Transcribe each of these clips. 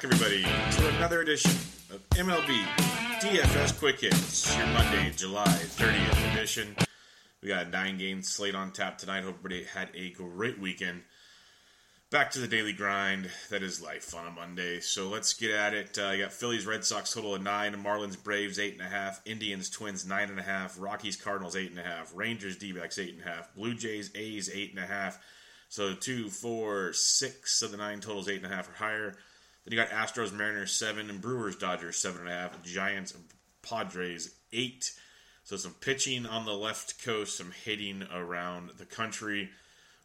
Back, everybody, to another edition of MLB DFS Quick Hits, your Monday, July 30th edition. We got a nine game slate on tap tonight. Hope everybody had a great weekend. Back to the daily grind. That is life on a Monday. So let's get at it. Uh, you got Phillies, Red Sox total of nine, Marlins, Braves eight and a half, Indians, Twins nine and a half, Rockies, Cardinals eight and a half, Rangers, D-backs eight and a half, Blue Jays, A's eight and a half. So two, four, six of the nine totals, eight and a half or higher. Then you got Astros, Mariners seven, and Brewers, Dodgers seven and a half, Giants, Padres eight. So some pitching on the left coast, some hitting around the country.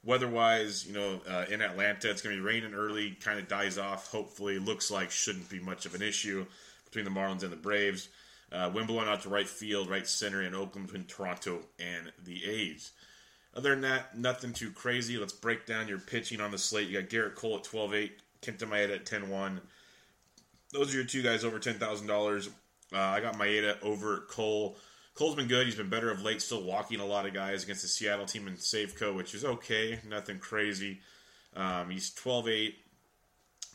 Weather-wise, you know, uh, in Atlanta, it's going to be raining early, kind of dies off. Hopefully, looks like shouldn't be much of an issue between the Marlins and the Braves. Uh, out to right field, right center, and Oakland between Toronto and the A's. Other than that, nothing too crazy. Let's break down your pitching on the slate. You got Gerrit Cole at 12-8, Kenta Maeda at 10-1. Those are your two guys over $10,000. Uh, I got Maeda over Cole. Cole's been good. He's been better of late, still walking a lot of guys against the Seattle team in Safeco, which is okay. Nothing crazy. Um, he's 12 8,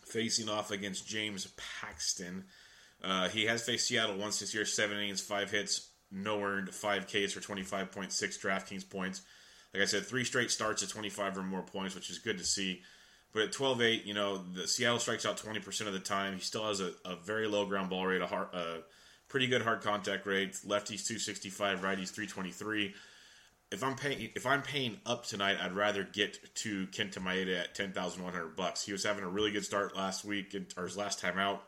facing off against James Paxton. Uh, he has faced Seattle once this year, seven innings, five hits, no earned, five Ks for 25.6 DraftKings points. Like I said, three straight starts at 25 or more points, which is good to see. But at 12 8, you know, the Seattle strikes out 20% of the time. He still has a, a very low ground ball rate, a hard, uh, pretty good hard contact rate. Lefties 265, righties 323. If I'm paying if I'm paying up tonight, I'd rather get to Kenta Maeda at 10,100 bucks. He was having a really good start last week or his last time out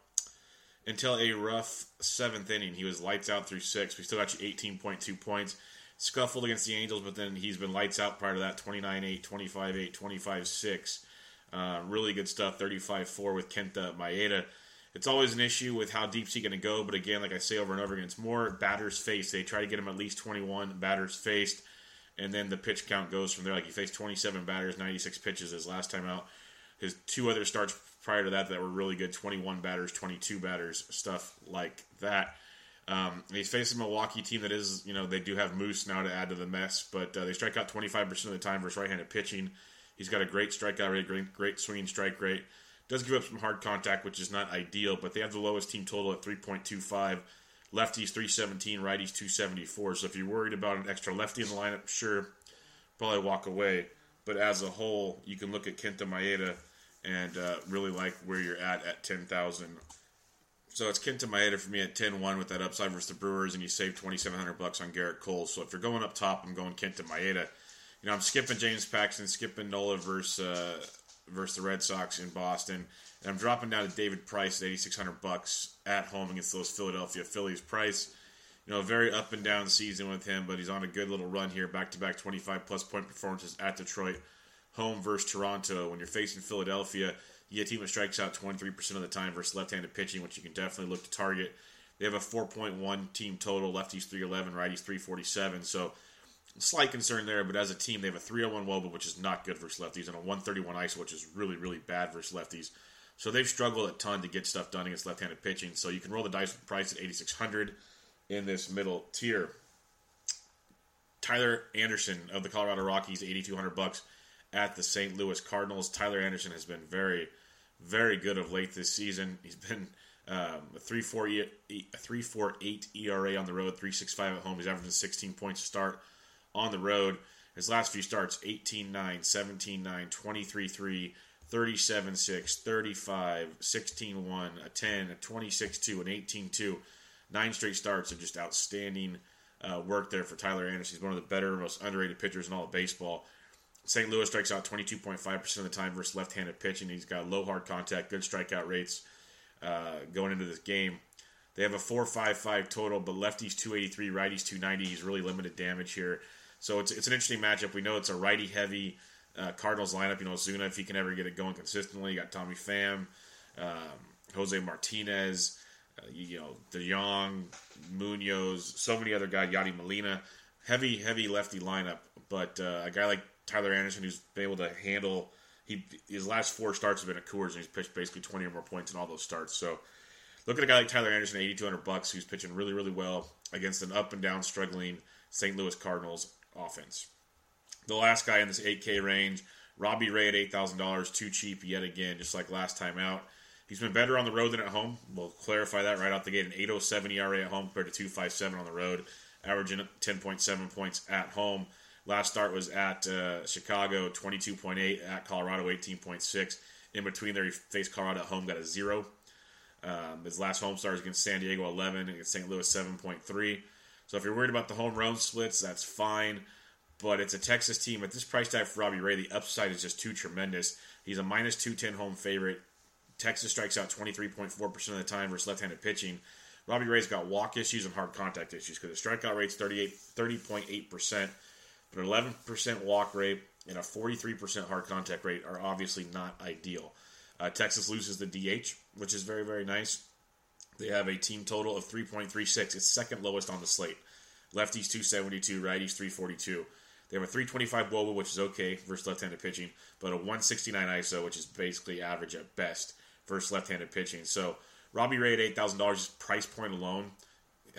until a rough seventh inning. He was lights out through six. We still got you 18.2 points. Scuffled against the Angels, but then he's been lights out prior to that 29 8, 25 8, 25 6. Uh, really good stuff. 35 4 with Kenta Maeda. It's always an issue with how deep's he going to go, but again, like I say over and over again, it's more batters faced. They try to get him at least 21 batters faced, and then the pitch count goes from there. Like he faced 27 batters, 96 pitches his last time out. His two other starts prior to that that were really good 21 batters, 22 batters, stuff like that. Um, he's facing a Milwaukee team that is, you know, they do have Moose now to add to the mess, but uh, they strike out 25% of the time versus right handed pitching. He's got a great strikeout rate, great, great swinging strike rate. Does give up some hard contact, which is not ideal, but they have the lowest team total at 3.25. Lefties 317, righties 274. So if you're worried about an extra lefty in the lineup, sure, probably walk away. But as a whole, you can look at Kenta Maeda and uh, really like where you're at at 10,000. So it's Kenta Maeda for me at 10-1 with that upside versus the Brewers, and you save 2,700 bucks on Gerrit Cole. So if you're going up top, I'm going Kenta Maeda. You know, I'm skipping James Paxton, skipping Nola versus uh, versus the Red Sox in Boston, and I'm dropping down to David Price at 8,600 bucks at home against those Philadelphia Phillies. Price, you know, very up and down season with him, but he's on a good little run here, back to back 25 plus point performances at Detroit, home versus Toronto. When you're facing Philadelphia, you get a team that strikes out 23% of the time versus left-handed pitching, which you can definitely look to target. They have a 4.1 team total, lefties 311, righties 347. So slight concern there, but as a team, they have a 301 Woba, which is not good versus lefties, and a 131 ISO, which is really, really bad versus lefties. So they've struggled a ton to get stuff done against left-handed pitching. So you can roll the dice with price at 8,600 in this middle tier. Tyler Anderson of the Colorado Rockies, 8200 bucks at the St. Louis Cardinals. Tyler Anderson has been very, very good of late this season. He's been um, a 3.48 ERA on the road, 3.65 at home. He's averaging 16 points to start on the road. His last few starts 18 9, 17 9, 23 3, 37 6, 35, 16 1, a 10, a 26 2, an 18 2. Nine straight starts of just outstanding uh, work there for Tyler Anderson. He's one of the better, most underrated pitchers in all of baseball. St. Louis strikes out 22.5% of the time versus left handed pitching. He's got low hard contact, good strikeout rates uh, going into this game. They have a 4.55 total, but lefties 283, righties 290. He's really limited damage here. So it's, it's an interesting matchup. We know it's a righty heavy uh, Cardinals lineup. You know, Ozuna, if he can ever get it going consistently, you got Tommy Pham, um, Jose Martinez, uh, you know, De Jong, Munoz, so many other guys, Yadi Molina. Heavy, heavy lefty lineup. But uh, a guy like Tyler Anderson, who's been able to handle he his last four starts have been at Coors, and he's pitched basically 20 or more points in all those starts. So look at a guy like Tyler Anderson, 8,200 bucks, who's pitching really, really well against an up and down struggling St. Louis Cardinals offense. The last guy in this 8K range, Robbie Ray at $8,000, too cheap yet again, just like last time out. He's been better on the road than at home. We'll clarify that right out the gate. An 807 ERA at home compared to 257 on the road, averaging 10.7 points at home. Last start was at uh, Chicago, 22.8. At Colorado, 18.6. In between there, he faced Colorado at home, got a zero. Um, his last home start against San Diego, 11. Against St. Louis, 7.3. So if you're worried about the home run splits, that's fine. But it's a Texas team. At this price tag for Robbie Ray, the upside is just too tremendous. He's a minus 210 home favorite. Texas strikes out 23.4% of the time versus left handed pitching. Robbie Ray's got walk issues and hard contact issues because the strikeout rate's 38, 30.8%. But an 11% walk rate and a 43% hard contact rate are obviously not ideal. Uh, Texas loses the DH, which is very, very nice. They have a team total of 3.36. It's second lowest on the slate. Lefties 272, righties 342. They have a 325 WOBA, which is okay versus left-handed pitching, but a 169 ISO, which is basically average at best versus left-handed pitching. So Robbie Ray at eight thousand dollars, just price point alone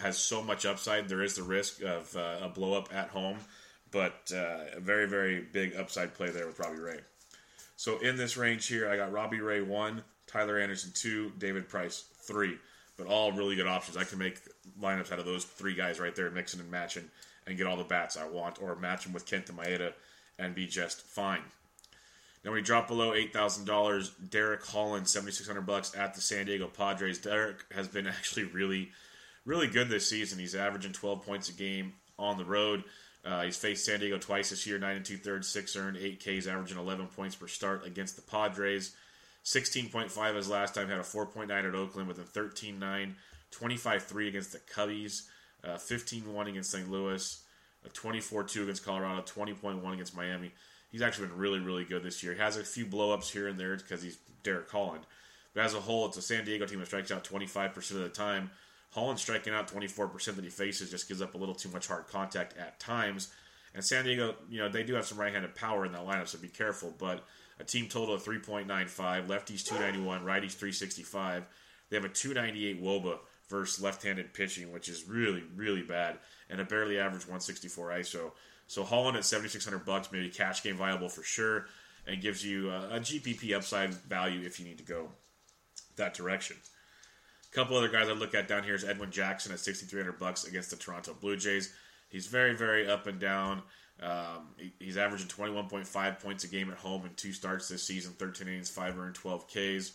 has so much upside. There is the risk of uh, a blow up at home, but uh, a very, very big upside play there with Robbie Ray. So in this range here, I got Robbie Ray one, Tyler Anderson two, David Price three, but all really good options. I can make lineups out of those three guys right there, mixing and matching, and get all the bats I want, or match them with Kenta Maeda and be just fine. Then we drop below eight thousand dollars. Derek Holland, seventy six hundred bucks at the San Diego Padres. Derek has been actually really, really good this season. He's averaging twelve points a game on the road. Uh, he's faced San Diego twice this year, nine and two thirds, six earned, eight Ks, averaging 11 points per start against the Padres. 16.5 his last time, had a 4.9 at Oakland with a 13-9, 25-3 against the Cubbies, uh, 15-1 against St. Louis, a 24-2 against Colorado, 20.1 against Miami. He's actually been really, really good this year. He has a few blowups here and there because he's Derek Holland. But as a whole, it's a San Diego team that strikes out 25% of the time, Holland striking out 24% that he faces just gives up a little too much hard contact at times. And San Diego, you know, they do have some right-handed power in that lineup, so be careful. But a team total of 3.95, lefties 291, righties 365. They have a 298 WOBA versus left-handed pitching, which is really, really bad, and a barely average 164 ISO. So Holland at 7,600 bucks, maybe cash game viable for sure, and gives you a, a GPP upside value if you need to go that direction A couple other guys I look at down here is Edwin Jackson at 6,300 bucks against the Toronto Blue Jays. He's very, very up and down. Um, he, he's averaging 21.5 points a game at home in two starts this season, 13 innings, 5 earned, 12 Ks.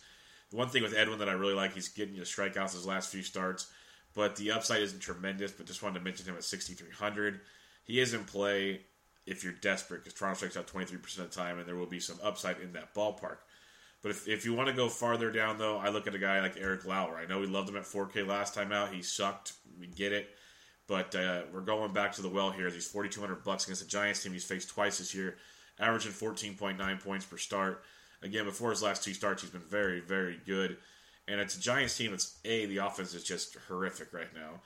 The one thing with Edwin that I really like, he's getting you strikeouts his last few starts, but the upside isn't tremendous. But just wanted to mention him at 6,300. He is in play if you're desperate because Toronto strikes out 23% of the time, and there will be some upside in that ballpark. But if, if you want to go farther down, though, I look at a guy like Eric Lauer. I know we loved him at 4K last time out. He sucked. We get it. But uh, we're going back to the well here. He's 4,200 bucks against the Giants team. He's faced twice this year, averaging 14.9 points per start. Again, before his last two starts, he's been very, very good. And it's a Giants team that's A, the offense is just horrific right now.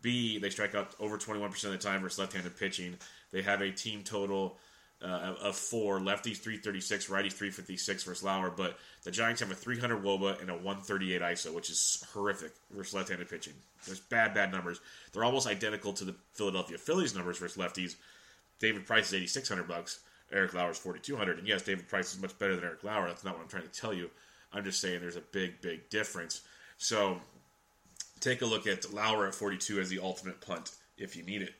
B, they strike out over 21% of the time versus left handed pitching. They have a team total uh, of four. Lefties 336, righties 356 versus Lauer. But the Giants have a 300 Woba and a 138 ISO, which is horrific versus left-handed pitching. There's bad, bad numbers. They're almost identical to the Philadelphia Phillies numbers versus lefties, David Price is 8600 bucks. Eric Lauer is 4200 And yes, David Price is much better than Eric Lauer. That's not what I'm trying to tell you. I'm just saying there's a big, big difference. So take a look at Lauer at 42 as the ultimate punt if you need it.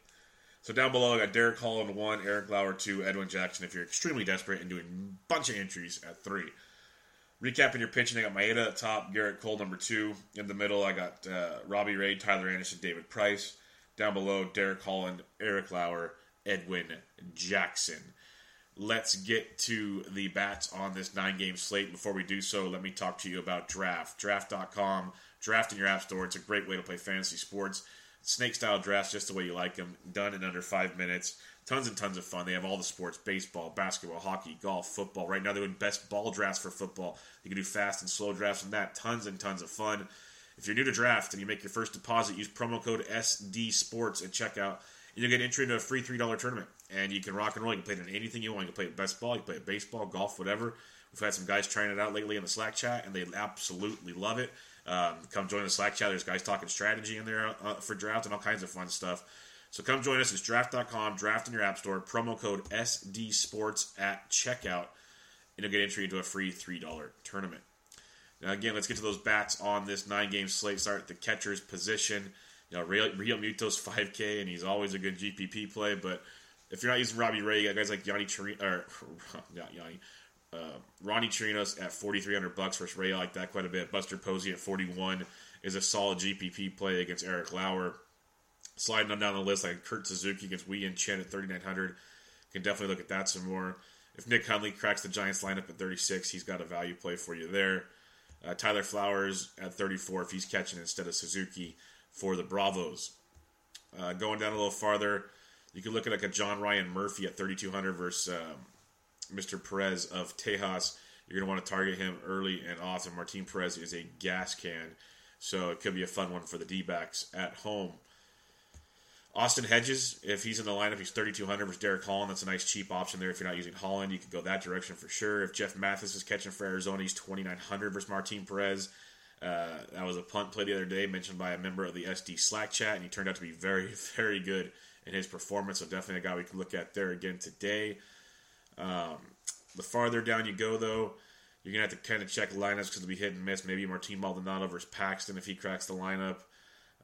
So down below, I got Derek Holland one, Eric Lauer two, Edwin Jackson if you're extremely desperate and doing a bunch of entries at three. Recapping your pitching, I got Maeda at top, Gerrit Cole number two. In the middle, I got uh, Robbie Ray, Tyler Anderson, David Price. Down below, Derek Holland, Eric Lauer, Edwin Jackson. Let's get to the bats on this nine game slate. Before we do so, let me talk to you about Draft. Draft.com. Draft in your app store. It's a great way to play fantasy sports. Snake style drafts just the way you like them, done in under five minutes. Tons and tons of fun. They have all the sports baseball, basketball, hockey, golf, football. Right now, they're doing best ball drafts for football. You can do fast and slow drafts and that. Tons and tons of fun. If you're new to draft and you make your first deposit, use promo code SD Sports at checkout. And you'll get entry into a free $3 tournament. And you can rock and roll. You can play it in anything you want. You can play it best ball, you can play it baseball, golf, whatever. We've had some guys trying it out lately in the Slack chat, and they absolutely love it. Um, come join the Slack chat. There's guys talking strategy in there uh, for draft and all kinds of fun stuff. So come join us. It's draft.com, draft in your app store, promo code SD Sports at checkout, and you'll get entry into a free $3 tournament. Now, again, let's get to those bats on this nine game slate. Start at the catcher's position. You know, Real, Realmuto's 5K, and he's always a good GPP play, but if you're not using Robbie Ray, you got guys like Yanni Chirino, or Yanni, uh, Ronnie Chirinos at 4,300 bucks versus Ray. I like that quite a bit. Buster Posey at 41 is a solid GPP play against Eric Lauer. Sliding on down the list, like Kurt Suzuki against Wei Yin Chen at 3,900. Can definitely look at that some more. If Nick Hundley cracks the Giants lineup at 36, he's got a value play for you there. Uh, Tyler Flowers at 34 if he's catching instead of Suzuki for the Bravos. Uh, going down a little farther, you can look at like a John Ryan Murphy at 3,200 versus um, Mr. Perez of Tejas. You're going to want to target him early and often. Martin Perez is a gas can, so it could be a fun one for the D backs at home. Austin Hedges, if he's in the lineup, he's 3,200 versus Derek Holland. That's a nice cheap option there. If you're not using Holland, you could go that direction for sure. If Jeff Mathis is catching for Arizona, he's 2,900 versus Martin Perez. Uh, that was a punt play the other day mentioned by a member of the SD Slack chat, and he turned out to be very, very good in his performance. So definitely a guy we can look at there again today. Um, the farther down you go, though, you're gonna have to kind of check lineups because it'll be hit and miss. Maybe Martin Maldonado versus Paxton if he cracks the lineup.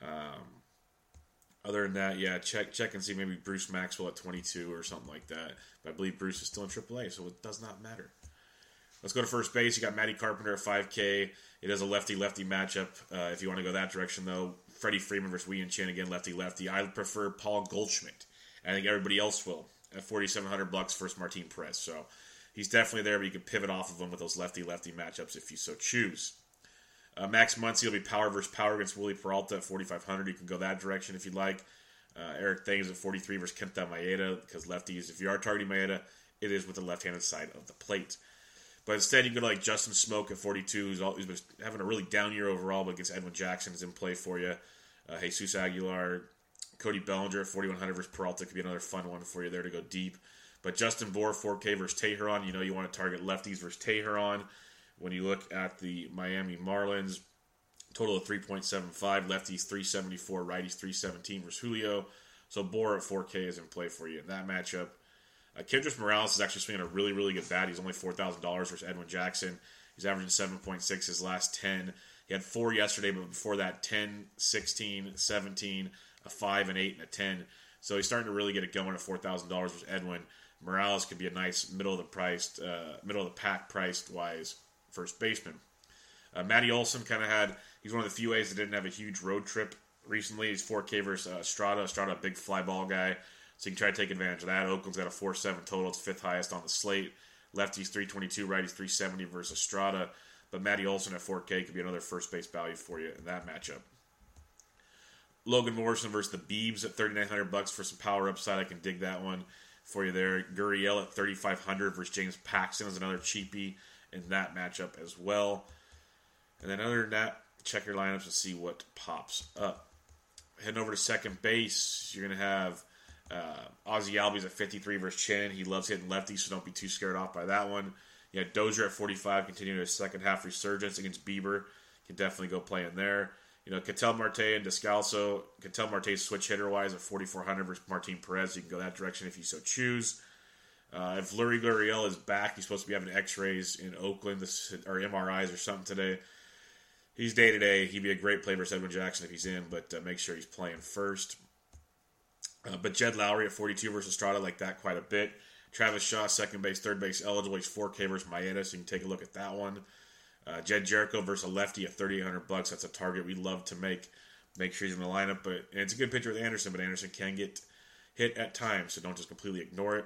Um, other than that, yeah, check check and see maybe Bruce Maxwell at 22 or something like that. But I believe Bruce is still in AAA, so it does not matter. Let's go to first base. You got Matty Carpenter at 5K. It is a lefty lefty matchup. Uh, if you want to go that direction, though, Freddie Freeman versus Wei Yin Chen again, lefty lefty. I prefer Paul Goldschmidt. I think everybody else will at 4,700 bucks versus Martin Perez. So he's definitely there, but you can pivot off of him with those lefty lefty matchups if you so choose. Uh, Max Muncy will be power versus power against Wily Peralta at 4,500. You can go that direction if you'd like. Uh, Eric Thames at 43 versus Kenta Maeda because lefties, if you are targeting Maeda, it is with the left handed side of the plate. But instead, you can go like Justin Smoak at 42, who's, all, who's been having a really down year overall, but against Edwin Jackson is in play for you. Uh, Jesus Aguilar, Cody Bellinger at 4,100 versus Peralta could be another fun one for you there to go deep. But Justin Bour, 4K versus Teheran, you know you want to target lefties versus Teheran. When you look at the Miami Marlins, total of 3.75, lefties 374, righties 317 versus Julio. So Bour at 4K is in play for you in that matchup. Uh, Kendrys Morales is actually swinging a really, really good bat. He's only $4,000 versus Edwin Jackson. He's averaging 7.6 his last 10. He had four yesterday, but before that, 10, 16, 17, a 5, and 8, and a 10. So he's starting to really get it going at $4,000 versus Edwin. Morales could be a nice middle of the priced, uh, middle of the pack priced wise first baseman. Uh, Matty Olson kind of had, he's one of the few A's that didn't have a huge road trip recently. He's 4K versus uh, Strada. Strada, a big fly ball guy. So you can try to take advantage of that. Oakland's got a 4 7 total. It's fifth highest on the slate. Lefties 322, righties 370 versus Strada. But Matty Olson at 4K could be another first base value for you in that matchup. Logan Morrison versus the Beebs at 3900 bucks for some power upside. I can dig that one for you there. Gurriel at 3500 versus James Paxton is another cheapie in that matchup as well. And then other than that, check your lineups and see what pops up. Heading over to second base, you're going to have uh, Ozzie Albies at 53 versus Chen. He loves hitting lefties, so don't be too scared off by that one. You had Dozier at 45, continuing his second half resurgence against Bieber. Can definitely go play in there. You know, Ketel Marte and Descalso. Ketel Marte switch hitter wise at 4,400 versus Martin Perez. You can go that direction if you so choose. Uh, if Lurie Gurriel is back, he's supposed to be having X-rays in Oakland or MRIs or something today. He's day to day. He'd be a great play versus Edwin Jackson if he's in, but uh, make sure he's playing first. Uh, but Jed Lowrie at 42 versus Estrada like that quite a bit. Travis Shaw, second base, third base eligible. He's 4K versus Maeda, so you can take a look at that one. Uh, Jedd Gyorko versus a lefty at 3,800 bucks. That's a target we love to make. Make sure he's in the lineup, but it's a good pitcher with Anderson, but Anderson can get hit at times, so don't just completely ignore it.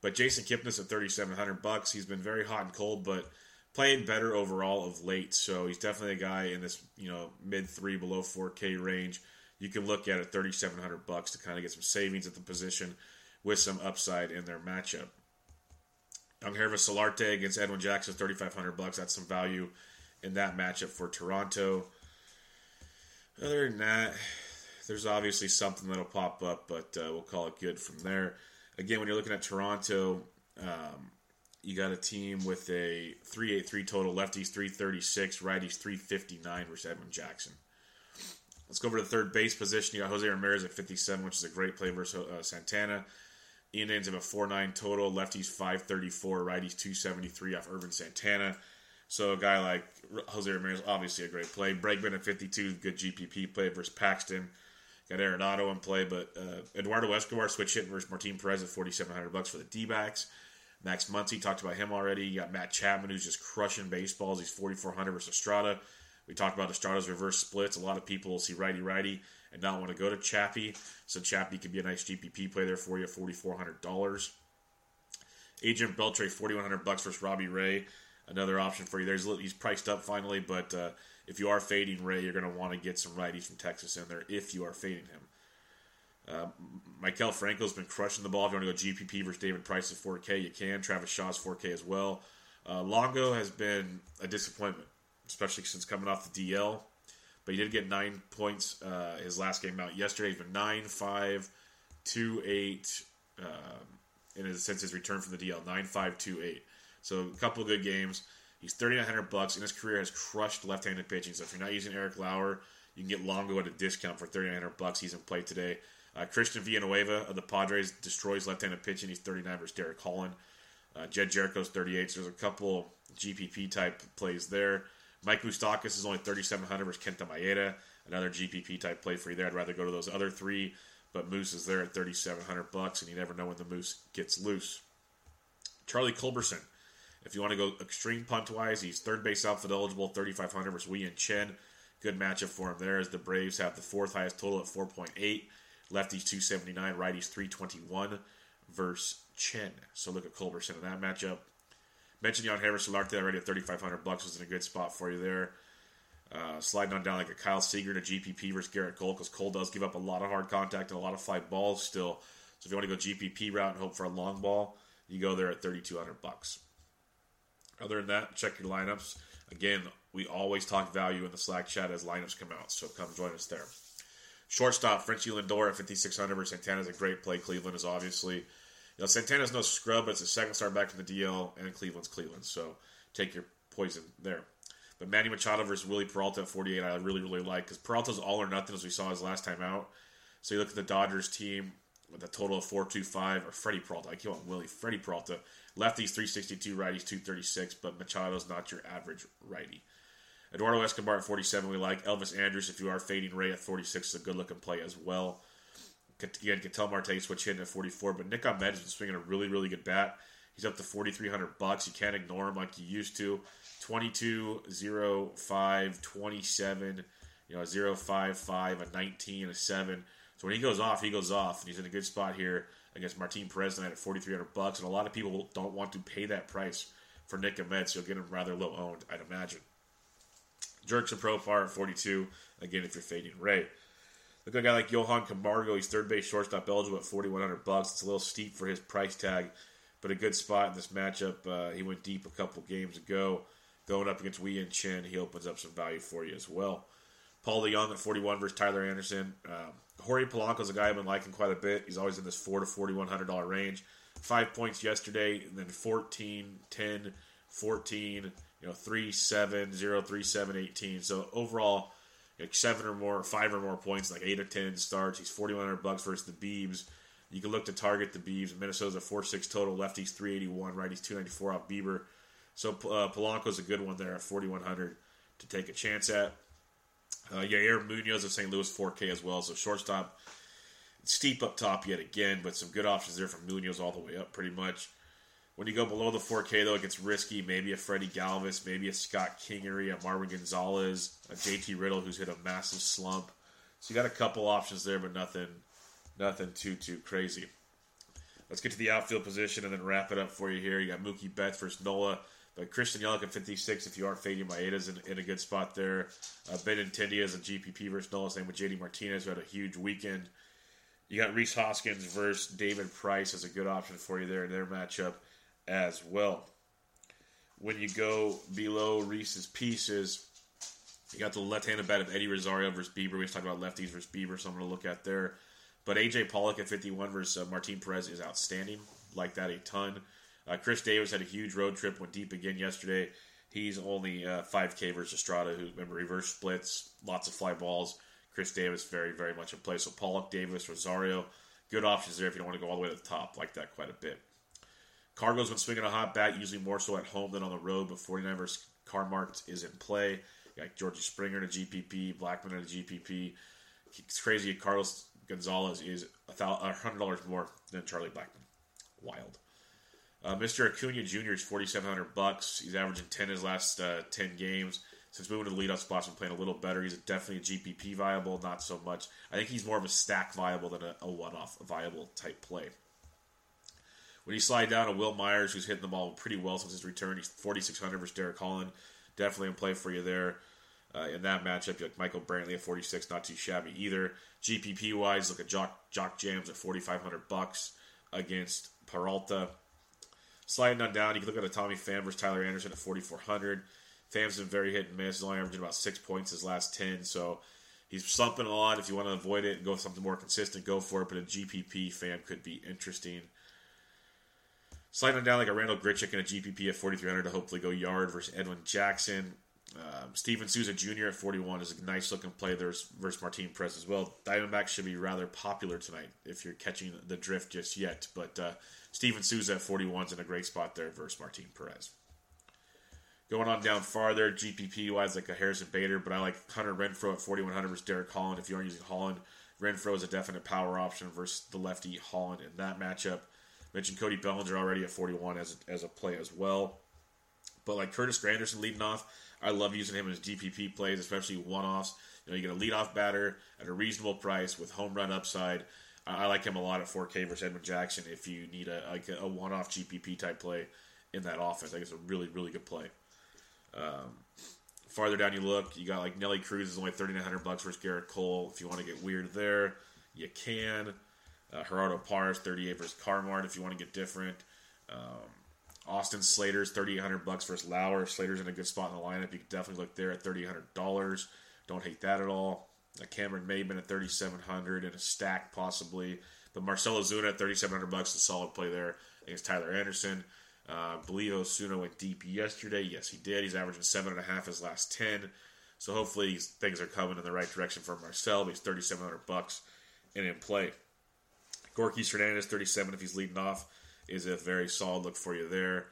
But Jason Kipnis at 3,700 bucks. He's been very hot and cold, but playing better overall of late. So he's definitely a guy in this you know mid three below 4K range. You can look at at 3,700 bucks to kind of get some savings at the position with some upside in their matchup. Yangervis Solarte against Edwin Jackson, 3,500 bucks. That's some value in that matchup for Toronto. Other than that, there's obviously something that'll pop up, but uh, we'll call it good from there. Again, when you're looking at Toronto, um, you got a team with a 383 total, lefties 336, righties 359 versus Edwin Jackson. Let's go over to the third base position. You got Jose Ramirez at 57, which is a great play versus uh, Santana. Indians have a 4-9 total. Lefties 534, righties 273 off Ervin Santana. So a guy like Jose Ramirez, obviously a great play. Bregman at 52, good GPP play versus Paxton. Got Arenado in play, but uh, Eduardo Escobar switch hit versus Martin Perez at 4,700 bucks for the D-backs. Max Muncy talked about him already. You got Matt Chapman who's just crushing baseballs. He's 4,400 versus Estrada. We talked about Estrada's reverse splits. A lot of people will see righty righty and not want to go to Chappie. So Chappie could be a nice GPP play there for you, forty four hundred dollars. Adrian Beltre, forty one hundred bucks versus Robbie Ray, another option for you. There's he's priced up finally, but uh, if you are fading Ray, you're going to want to get some righties from Texas in there if you are fading him. Uh, Maikel Franco's been crushing the ball. If you want to go GPP versus David Price at 4K, you can. Travis Shaw's 4K as well. Uh, Longo has been a disappointment, especially since coming off the DL but he did get nine points uh, his last game out yesterday. He's been nine, five, two, eight, um, in his, since his return from the DL. Nine, five, two, eight. So a couple good games. He's thirty nine hundred bucks in his career has crushed left handed pitching. So if you're not using Eric Lauer, you can get Longo at a discount for thirty nine hundred bucks. He's in play today. Uh, Christian Villanueva of the Padres destroys left handed pitching. He's thirty nine versus Derek Holland. Uh, Gyorko's thirty eight. So there's a couple GPP type plays there. Mike Moustakas is only 3,700 versus Kenta Maeda, another GPP type play for you there. I'd rather go to those other three, but Moose is there at 3,700 bucks, and you never know when the Moose gets loose. Charlie Culberson, if you want to go extreme punt wise, he's third base outfield eligible, 3,500 versus Wei Yin Chen. Good matchup for him there as the Braves have the fourth highest total at 4.8. Lefties 279, righties 321 versus Chen. So look at Culberson in that matchup. Mentioned Yangervis Solarte already at 3500 bucks was in a good spot for you there. Uh, sliding on down like a Kyle Seager to GPP versus Gerrit Cole because Cole does give up a lot of hard contact and a lot of fly balls still. So if you want to go GPP route and hope for a long ball, you go there at 3200 bucks. Other than that, check your lineups. Again, we always talk value in the Slack chat as lineups come out, so come join us there. Shortstop, Frenchy Lindor at 5600 versus Santana is a great play. Cleveland is obviously you know, Santana's no scrub, but it's a second start back from the DL, and Cleveland's Cleveland. So take your poison there. But Manny Machado versus Willie Peralta at 48, I really, really like because Peralta's all or nothing as we saw his last time out. So you look at the Dodgers team with a total of 425, or Freddie Peralta. I keep on Willie. Freddie Peralta. Lefties 362, righties 236, but Machado's not your average righty. Eduardo Escobar at 47, we like. Elvis Andrus, if you are fading Ray at 46, is a good looking play as well. Again, Ketel Marte switch hitting at 44, but Nick Ahmed has been swinging a really, really good bat. He's up to 4,300 bucks. You can't ignore him like you used to. 22, 0, 5, 27, you know, 0, 5, 5, a 19, a 7. So when he goes off, he goes off, and he's in a good spot here against Martin Perez tonight at 4,300 bucks. And a lot of people don't want to pay that price for Nick Ahmed, so you'll get him rather low owned, I'd imagine. Jurickson Profar at 42. Again, if you're fading Ray. Look at a guy like Johan Camargo. He's third base shortstop eligible at 4100 bucks. It's a little steep for his price tag, but a good spot in this matchup. Uh, he went deep a couple games ago. Going up against Wei Yin Chen, he opens up some value for you as well. Paul DeJong at 41 versus Tyler Anderson. Um, Jorge Polanco is a guy I've been liking quite a bit. He's always in this four to $4,100 range. Five points yesterday, and then 14, 10, 14, you know, 3, 7, 0, 3, 7, 18. So overall, like seven or more, five or more points, like eight or ten starts. He's forty one hundred bucks versus the Beebs. You can look to target the Beebs. Minnesota's a four six total. Lefty's three eighty one. Righty's two ninety four off Bieber. So uh, Polanco's a good one there at forty one hundred to take a chance at. Uh, Yair Munoz of St. Louis 4K as well. So shortstop, steep up top yet again, but some good options there from Munoz all the way up pretty much. When you go below the 4K, though, it gets risky. Maybe a Freddie Galvis, maybe a Scott Kingery, a Marwin Gonzalez, a JT Riddle, who's hit a massive slump. So you got a couple options there, but nothing, nothing too too crazy. Let's get to the outfield position and then wrap it up for you here. You got Mookie Betts versus Nola, but Christian Yelich at 56. If you are fading Maeda's in, in a good spot there. Uh, Benintendi as a GPP versus Nola. Same with JD Martinez, who had a huge weekend. You got Rhys Hoskins versus David Price as a good option for you there in their matchup as well. When you go below Reese's pieces, you got the left-handed bat of Eddie Rosario versus Bieber. We just talked about lefties versus Bieber, so I'm going to look at there. But AJ Pollock at 51 versus uh, Martin Perez is outstanding. Like that a ton. Uh, Chris Davis had a huge road trip, went deep again yesterday. He's only uh, 5K versus Estrada, who remember reverse splits, lots of fly balls. Chris Davis very very much in play. So Pollock, Davis, Rosario, good options there if you don't want to go all the way to the top. Like that quite a bit. Cargo's been swinging a hot bat, usually more so at home than on the road, but 49 versus Carmark is in play. You got Georgie Springer in a GPP, Blackmon in a GPP. It's crazy. Carlos Gonzalez is $100 more than Charlie Blackmon. Wild. Uh, Mr. Acuna Jr. is 4700 bucks. He's averaging 10 his last uh, 10 games. Since moving to the leadoff spot, been playing a little better. He's definitely a GPP viable, not so much. I think he's more of a stack viable than a, a one-off viable type play. When you slide down to Wil Myers, who's hitting the ball pretty well since his return, he's 4,600 versus Derek Holland. Definitely in play for you there. Uh, in that matchup, you like Michael Brantley at 46, not too shabby either. GPP wise, look at Jock, Jock Jams at 4,500 bucks against Peralta. Sliding on down, you can look at a Tommy Pham versus Tyler Anderson at 4,400. Pham's been very hit and miss. He's only averaging about six points his last 10, so he's slumping a lot. If you want to avoid it and go something more consistent, go for it. But a GPP Pham could be interesting. Sliding down like a Randall Grichuk in a GPP at 4,300 to hopefully go yard versus Edwin Jackson. Um, Steven Souza Jr. at 41 is a nice looking play there versus Martin Perez as well. Diamondbacks should be rather popular tonight if you're catching the drift just yet. But uh, Steven Souza at 41 is in a great spot there versus Martin Perez. Going on down farther, GPP wise, like a Harrison Bader, but I like Hunter Renfroe at 4,100 versus Derek Holland. If you aren't using Holland, Renfroe is a definite power option versus the lefty Holland in that matchup. Mentioned Cody Bellinger already at 41 as a, as a play as well. But like Curtis Granderson leading off, I love using him as GPP plays, especially one offs. You know, you get a leadoff batter at a reasonable price with home run upside. I, I like him a lot at 4K versus Edwin Jackson if you need a like a one off GPP type play in that offense. I think it's a really, really good play. Um, farther down you look, you got like Nelly Cruz is only 3900 bucks versus Gerrit Cole. If you want to get weird there, you can. Uh, Gerardo Parra's, 38 versus Carmart if you want to get different. Um, Austin Slater's 3800 bucks versus Lauer. Slater's in a good spot in the lineup. You can definitely look there at $3,800. Don't hate that at all. Uh, Cameron Maybin at 3700 and a stack possibly. But Marcell Ozuna at 3700 bucks, a solid play there against Tyler Anderson. Uh, believe Ozuna went deep yesterday. Yes, he did. He's averaging seven and a half his last ten. So hopefully things are coming in the right direction for Marcell. He's 3700 bucks and in play. Gorky Hernandez, 37 if he's leading off, is a very solid look for you there.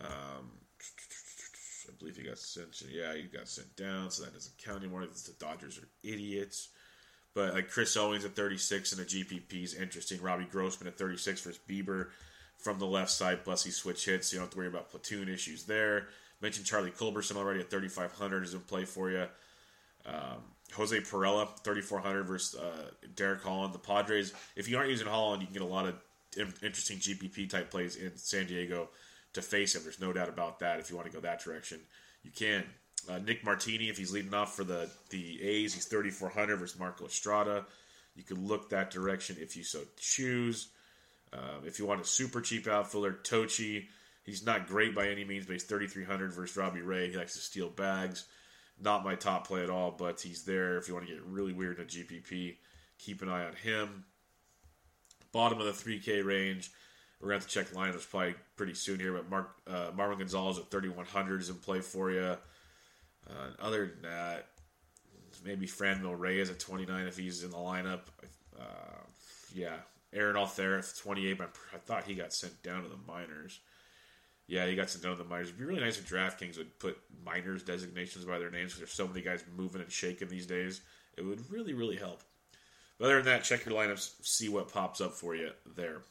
Um, I believe he got sent. Yeah, he got sent down, so that doesn't count anymore. The Dodgers are idiots. But like Chris Owings at 36 in a GPP is interesting. Robbie Grossman at 36 versus Bieber from the left side. Plus, he switch hits, so you don't have to worry about platoon issues there. Mentioned Charlie Culberson already at 3,500 is in play for you. Um, Jose Pirela, 3,400 versus uh, Derek Holland. The Padres, if you aren't using Holland, you can get a lot of interesting GPP type plays in San Diego to face him. There's no doubt about that. If you want to go that direction, you can. Uh, Nick Martini, if he's leading off for the, the A's, he's 3,400 versus Marco Estrada. You could look that direction if you so choose. Um, if you want a super cheap outfielder, Tocci, he's not great by any means, but he's 3,300 versus Robbie Ray. He likes to steal bags. Not my top play at all, but he's there if you want to get really weird in a GPP. Keep an eye on him. Bottom of the 3K range. We're going to have to check lineups probably pretty soon here, but Mark uh, Marwin Gonzalez at 3,100 is in play for you. Uh, other than that, maybe Fran Franmil Reyes at 29 if he's in the lineup. Uh, yeah, Aaron Altherr at 28. But I thought he got sent down to the minors. Yeah, you got to the minors. It'd be really nice if DraftKings would put minors designations by their names because there's so many guys moving and shaking these days. It would really, really help. But other than that, check your lineups, see what pops up for you there.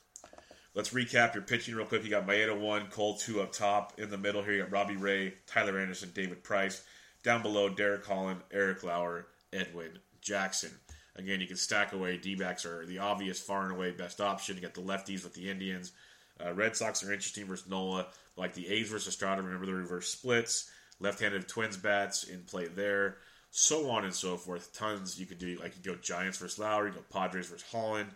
Let's recap your pitching real quick. You got Maeda 1, Cole 2 up top. In the middle here, you got Robbie Ray, Tyler Anderson, David Price. Down below, Derek Holland, Eric Lauer, Edwin Jackson. Again, you can stack away. D backs are the obvious, far and away best option. You got the lefties with the Indians. Uh, Red Sox are interesting versus Nola. Like the A's versus Estrada, remember the reverse splits. Left handed Twins bats in play there. So on and so forth. Tons you could do. Like you go Giants versus Lowry, you go Padres versus Holland.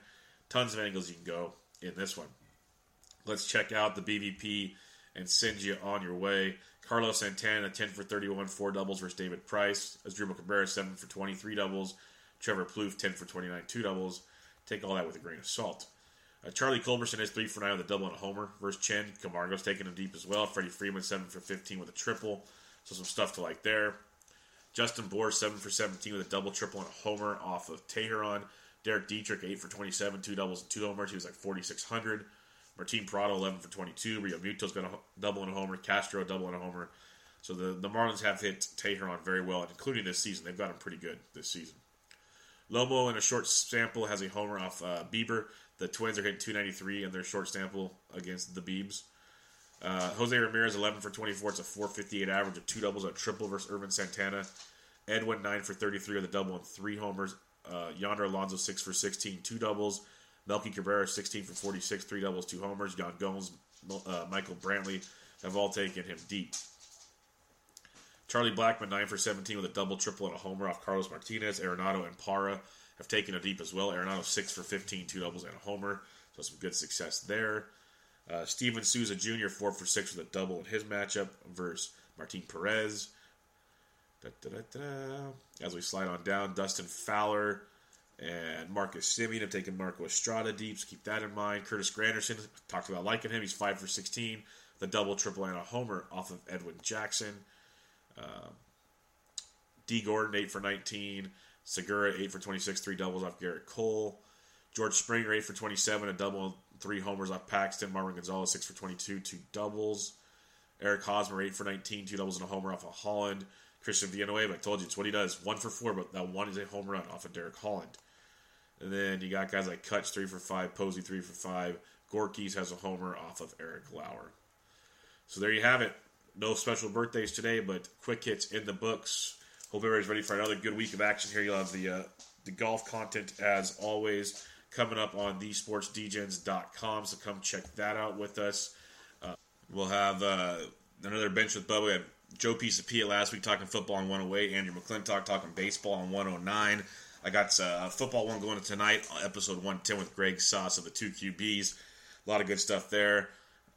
Tons of angles you can go in this one. Let's check out the BVP and send you on your way. Carlos Santana, 10 for 31, 4 doubles versus David Price. Asdrubal Cabrera, 7 for 23 doubles. Trevor Plouffe, 10 for 29, 2 doubles. Take all that with a grain of salt. Uh, Charlie Culberson is 3 for 9 with a double and a homer versus Chen. Camargo's taking him deep as well. Freddie Freeman, 7 for 15 with a triple. So some stuff to like there. Justin Bour, 7 for 17 with a double, triple, and a homer off of Teheran. Derek Dietrich, 8 for 27, 2 doubles and 2 homers. He was like 4,600. Martin Prado, 11 for 22. Realmuto's got a double and a homer. Castro, double and a homer. So the, the Marlins have hit Teheran very well, including this season. They've got him pretty good this season. LoMo, in a short sample, has a homer off uh, Bieber. The Twins are hitting 293 in their short sample against the Beebs. Uh, Jose Ramirez, 11 for 24. It's a 458 average, of two doubles, a triple versus Ervin Santana. Edwin, 9 for 33 with a double and three homers. Uh, Yonder Alonso, 6 for 16, two doubles. Melky Cabrera, 16 for 46, three doubles, two homers. Yan Gomes, uh, Michael Brantley have all taken him deep. Charlie Blackmon 9 for 17 with a double, triple, and a homer off Carlos Martinez. Arenado and Parra have taken a deep as well. Arenado, 6 for 15, two doubles, and a homer. So some good success there. Uh, Steven Souza Jr., 4 for 6 with a double in his matchup versus Martin Perez. Da, da, da, As we slide on down, Dustin Fowler and Marcus Semien have taken Marco Estrada deeps. Keep that in mind. Curtis Granderson, talked about liking him. He's 5 for 16. The double, triple, and a homer off of Edwin Jackson. Uh, D. Gordon, 8 for 19. Segura, 8 for 26, three doubles off Gerrit Cole. George Springer, 8 for 27, a double, three homers off Paxton. Marwin Gonzalez, 6 for 22, two doubles. Eric Hosmer, 8 for 19, two doubles and a homer off of Holland. Christian Villanueva, I told you, it's what he does. One for four, but that one is a home run off of Derek Holland. And then you got guys like Kutch, 3 for 5, Posey, 3 for 5. Gorkys has a homer off of Eric Lauer. So there you have it. No special birthdays today, but quick hits in the books. Hope everybody's ready for another good week of action here. You'll have the uh, the golf content as always coming up on thesportsdjs.com. So come check that out with us. Uh, we'll have uh, another bench with Bubba. We had Joe Pisapia last week talking football on 108. Andrew McClintock talking baseball on 109. I got uh, football one going tonight, episode 110 with Greg Sauce of the two QBs. A lot of good stuff there.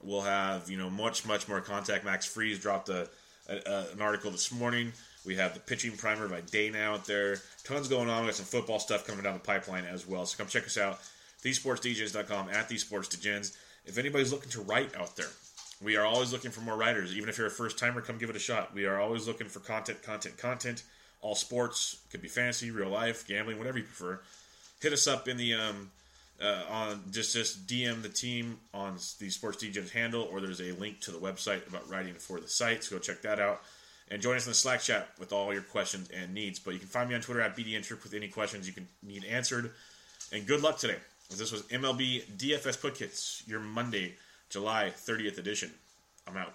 We'll have you know much much more contact. Max Freeze dropped a, a, an article this morning. We have the pitching primer by Dana out there. Tons going on. We got some football stuff coming down the pipeline as well. So come check us out. TheSportsDJs.com at TheSportsDJs. If anybody's looking to write out there, we are always looking for more writers. Even if you're a first timer, come give it a shot. We are always looking for content, content, content. All sports could be fantasy, real life, gambling, whatever you prefer. Hit us up in the um, uh, on just just DM the team on the Sports DJs handle, or there's a link to the website about writing for the site. So go check that out and join us in the Slack chat with all your questions and needs. But you can find me on Twitter at BDNTrip with any questions you can need answered. And good luck today. This was MLB DFS Quick Hits, your Monday, July 30th edition. I'm out.